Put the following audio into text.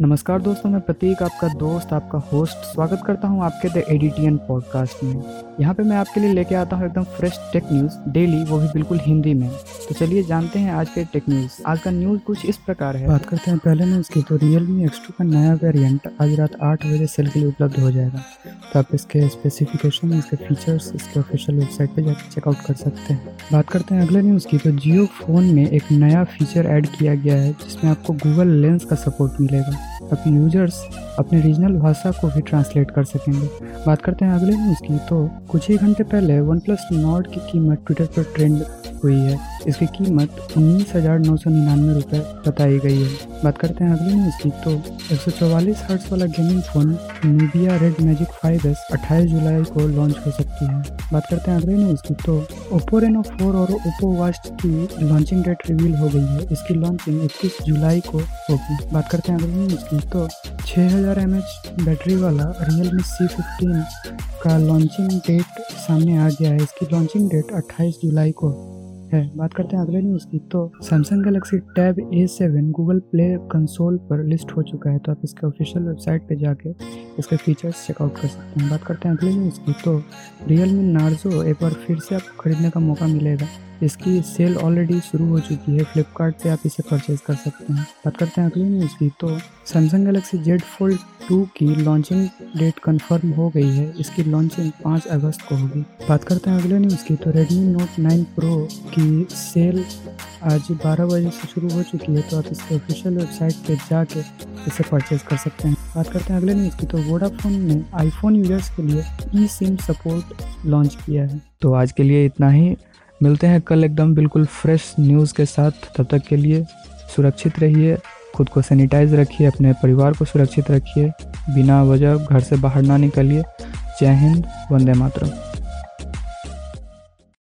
नमस्कार दोस्तों, मैं प्रतीक, आपका दोस्त, आपका होस्ट स्वागत करता हूँ आपके द एडिटियन पॉडकास्ट में। यहाँ पे मैं आपके लिए लेके आता हूँ एकदम फ्रेश टेक न्यूज़ डेली वो भी बिल्कुल हिंदी में। तो चलिए जानते हैं आज के टेक न्यूज़ आज का न्यूज़ कुछ इस प्रकार है। बात करते हैं पहले न्यूज़ की तो रियल मी एक्स का नया वेरियंट आज रात आठ बजे सेल के लिए उपलब्ध हो जाएगा। तो आप इसके स्पेसिफिकेशन इसके फीचर्स इसके ऑफिशियल वेबसाइट पर जाकर चेकआउट कर सकते हैं। बात करते हैं अगले न्यूज़ की तो जियो फ़ोन में एक नया फीचर ऐड किया गया है, जिसमें आपको गूगल लेंस का सपोर्ट मिलेगा। अब यूज़र्स अपने रीजनल भाषा को भी ट्रांसलेट कर सकेंगे। बात करते हैं अगले न्यूज़ की। तो कुछ ही घंटे पहले वन प्लस नॉट की कीमत ट्विटर पर ट्रेंड हुई है। इसकी कीमत उन्नीस हज़ार नौ सौ निन्यानवे रुपये बताई गई है। बात करते हैं अगले न्यूज़ की तो एक सौ चौवालीस हर्ट्स वाला gaming phone media Red Magic five S अट्ठाईस जुलाई को लॉन्च हो सकती है। बात करते हैं अगले न्यूज़ की तो ओप्पो रेनो फोर और ओप्पो वास्ट की लॉन्चिंग डेट रिवील हो गई है। इसकी लॉन्चिंग इक्कीस जुलाई को होगी। बात करते हैं अगले न्यूज़ की तो छः हज़ार एम एच बैटरी वाला रियल मी सी फिफ्टीन का लॉन्चिंग डेट सामने आ गया है। इसकी लॉन्चिंग डेट 28 जुलाई को है। बात करते हैं अगले न्यूज़ की तो Samsung Galaxy Tab A seven Google Play console पर लिस्ट हो चुका है तो आप इसके ऑफिशियल वेबसाइट पे जाके इसके फीचर्स चेकआउट कर सकते हैं। बात करते हैं अगले न्यूज़ की तो रियल मी नार्जो एक बार फिर से आपको खरीदने का मौका मिलेगा। इसकी सेल ऑलरेडी शुरू हो चुकी है फ्लिपकार्ट पे आप इसे परचेज कर सकते हैं। बात करते हैं अगली न्यूज़ की तो Samsung Galaxy Z Fold two की लॉन्चिंग डेट कंफर्म हो गई है। इसकी लॉन्चिंग पाँच अगस्त को होगी। बात करते हैं अगले न्यूज़ की। तो रेडमी नोट नाइन प्रो की सेल आज 12 बजे से शुरू हो चुकी है। तो आप इसके ऑफिशियल वेबसाइट पे जाके इसे परचेज कर सकते हैं। बात करते हैं अगले न्यूज़ की। तो वोडाफोन ने आईफोन यूज़र्स के लिए ई सिम सपोर्ट लॉन्च किया है। तो आज के लिए इतना ही। मिलते हैं कल एकदम बिल्कुल फ्रेश न्यूज़ के साथ। तब तक के लिए सुरक्षित रहिए। खुद को सैनिटाइज रखिए, अपने परिवार को सुरक्षित रखिए, बिना वजह घर से बाहर ना निकलिए। जय हिंद, वंदे मातरम।